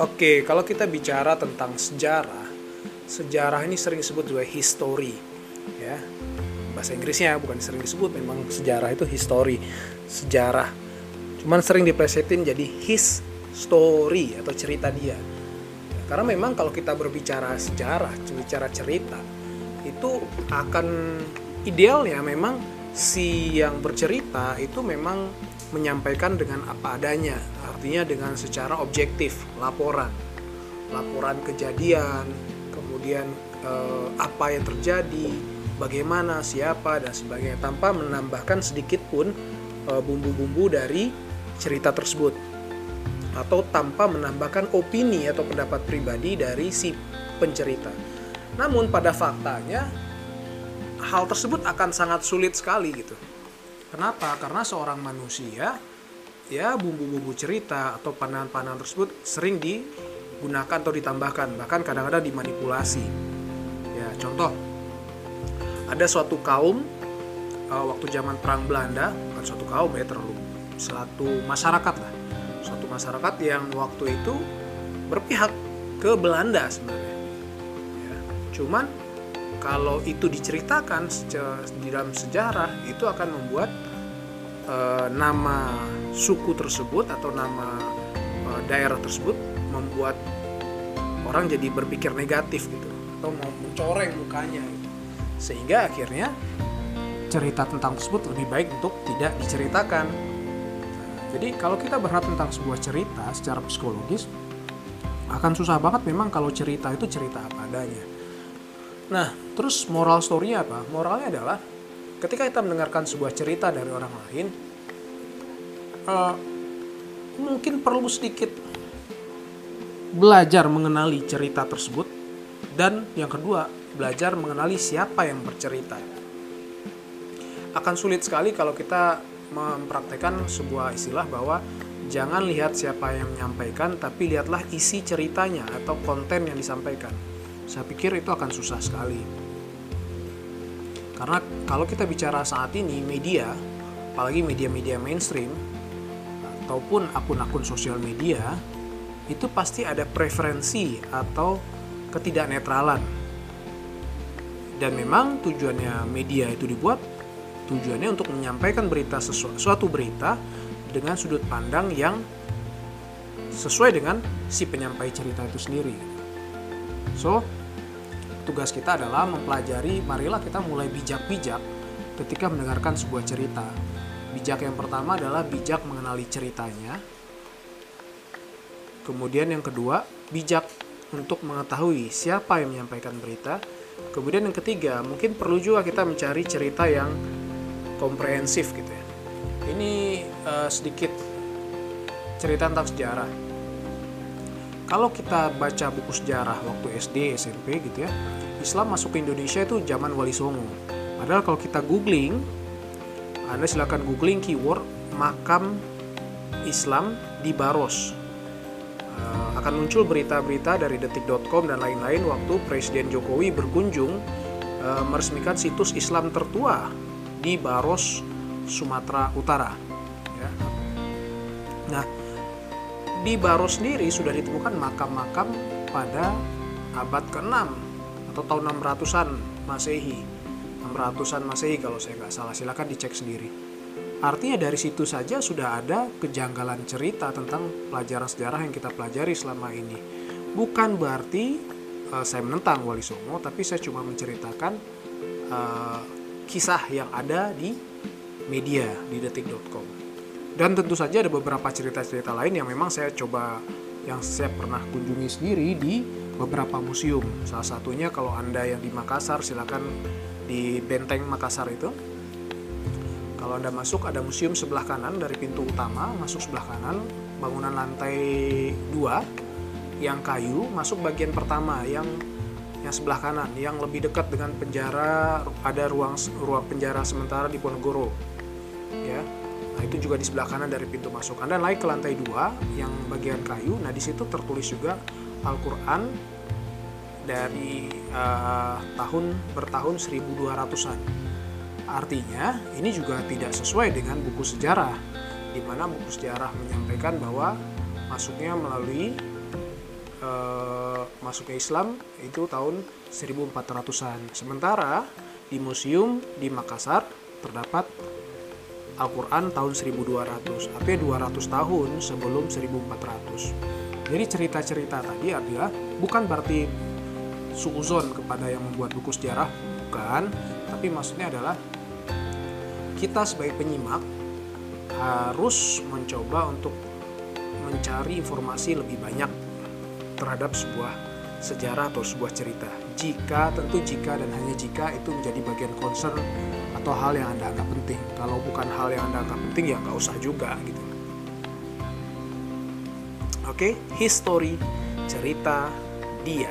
Oke, kalau kita bicara tentang sejarah, sejarah ini sering disebut juga history, ya. Bahasa Inggrisnya bukan sering disebut, memang sejarah itu history, sejarah. Cuman sering diplesetin jadi his story atau cerita dia. Karena memang kalau kita berbicara sejarah, bicara cerita, itu akan idealnya memang si yang bercerita itu memang menyampaikan dengan apa adanya, artinya dengan secara objektif, laporan, laporan kejadian, kemudian eh, apa yang terjadi, bagaimana, siapa dan sebagainya, tanpa menambahkan sedikit pun eh, bumbu-bumbu dari cerita tersebut, atau tanpa menambahkan opini atau pendapat pribadi dari si pencerita. Namun pada faktanya hal tersebut akan sangat sulit sekali gitu Kenapa? Karena seorang manusia ya bumbu-bumbu cerita atau pandangan-pandangan tersebut sering digunakan atau ditambahkan bahkan kadang-kadang dimanipulasi. Ya, contoh ada suatu kaum uh, waktu zaman perang Belanda, bukan suatu kaum ya terlalu suatu masyarakat lah. Suatu masyarakat yang waktu itu berpihak ke Belanda sebenarnya. Ya, cuman kalau itu diceritakan di dalam sejarah itu akan membuat e, nama suku tersebut atau nama e, daerah tersebut membuat orang jadi berpikir negatif gitu atau mau mencoreng mukanya gitu. sehingga akhirnya cerita tentang tersebut lebih baik untuk tidak diceritakan jadi kalau kita berharap tentang sebuah cerita secara psikologis akan susah banget memang kalau cerita itu cerita apa adanya Nah, terus moral story-nya apa? Moralnya adalah ketika kita mendengarkan sebuah cerita dari orang lain, uh, mungkin perlu sedikit belajar mengenali cerita tersebut, dan yang kedua, belajar mengenali siapa yang bercerita. Akan sulit sekali kalau kita mempraktekkan sebuah istilah bahwa jangan lihat siapa yang menyampaikan, tapi lihatlah isi ceritanya atau konten yang disampaikan saya pikir itu akan susah sekali. Karena kalau kita bicara saat ini media, apalagi media-media mainstream ataupun akun-akun sosial media, itu pasti ada preferensi atau ketidaknetralan. Dan memang tujuannya media itu dibuat tujuannya untuk menyampaikan berita sesuatu suatu berita dengan sudut pandang yang sesuai dengan si penyampai cerita itu sendiri. So, tugas kita adalah mempelajari, marilah kita mulai bijak-bijak ketika mendengarkan sebuah cerita. Bijak yang pertama adalah bijak mengenali ceritanya. Kemudian yang kedua, bijak untuk mengetahui siapa yang menyampaikan berita. Kemudian yang ketiga, mungkin perlu juga kita mencari cerita yang komprehensif gitu ya. Ini uh, sedikit cerita tentang sejarah kalau kita baca buku sejarah waktu SD, SMP gitu ya, Islam masuk ke Indonesia itu zaman Wali Songo. Padahal kalau kita googling, Anda silakan googling keyword makam Islam di Baros. Uh, akan muncul berita-berita dari detik.com dan lain-lain waktu Presiden Jokowi berkunjung uh, meresmikan situs Islam tertua di Baros, Sumatera Utara. Ya. Nah, di Baro sendiri sudah ditemukan makam-makam pada abad ke-6 atau tahun 600-an Masehi. 600-an Masehi kalau saya nggak salah, silakan dicek sendiri. Artinya dari situ saja sudah ada kejanggalan cerita tentang pelajaran sejarah yang kita pelajari selama ini. Bukan berarti uh, saya menentang Wali Songo, tapi saya cuma menceritakan uh, kisah yang ada di media di detik.com dan tentu saja ada beberapa cerita-cerita lain yang memang saya coba yang saya pernah kunjungi sendiri di beberapa museum. Salah satunya kalau Anda yang di Makassar silakan di Benteng Makassar itu. Kalau Anda masuk ada museum sebelah kanan dari pintu utama, masuk sebelah kanan, bangunan lantai 2 yang kayu, masuk bagian pertama yang yang sebelah kanan yang lebih dekat dengan penjara ada ruang ruang penjara sementara di Ponorogo. Ya Nah itu juga di sebelah kanan dari pintu masuk. Anda naik ke lantai dua yang bagian kayu. Nah di situ tertulis juga Al-Quran dari uh, tahun bertahun 1200-an. Artinya ini juga tidak sesuai dengan buku sejarah, di mana buku sejarah menyampaikan bahwa masuknya melalui eh, masuknya Islam itu tahun 1400-an. Sementara di museum di Makassar terdapat Al-Quran tahun 1200, artinya 200 tahun sebelum 1400. Jadi cerita-cerita tadi adalah bukan berarti suuzon kepada yang membuat buku sejarah, bukan, tapi maksudnya adalah kita sebagai penyimak harus mencoba untuk mencari informasi lebih banyak terhadap sebuah sejarah atau sebuah cerita. Jika tentu jika dan hanya jika itu menjadi bagian concern atau hal yang anda anggap penting. Kalau bukan hal yang anda anggap penting ya nggak usah juga gitu. Oke, history cerita dia.